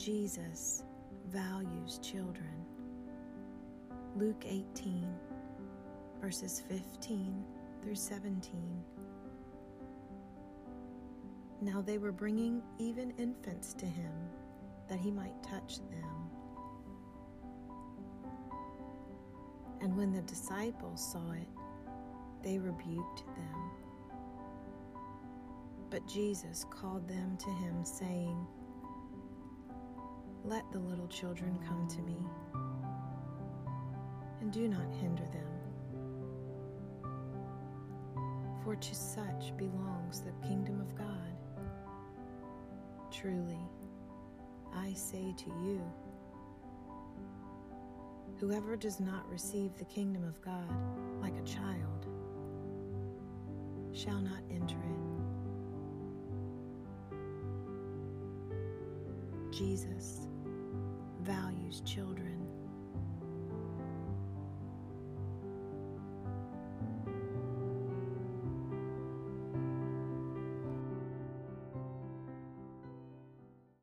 Jesus values children. Luke 18, verses 15 through 17. Now they were bringing even infants to him that he might touch them. And when the disciples saw it, they rebuked them. But Jesus called them to him, saying, Let the little children come to me, and do not hinder them. For to such belongs the kingdom of God. Truly, I say to you, whoever does not receive the kingdom of God like a child shall not enter it. Jesus values children.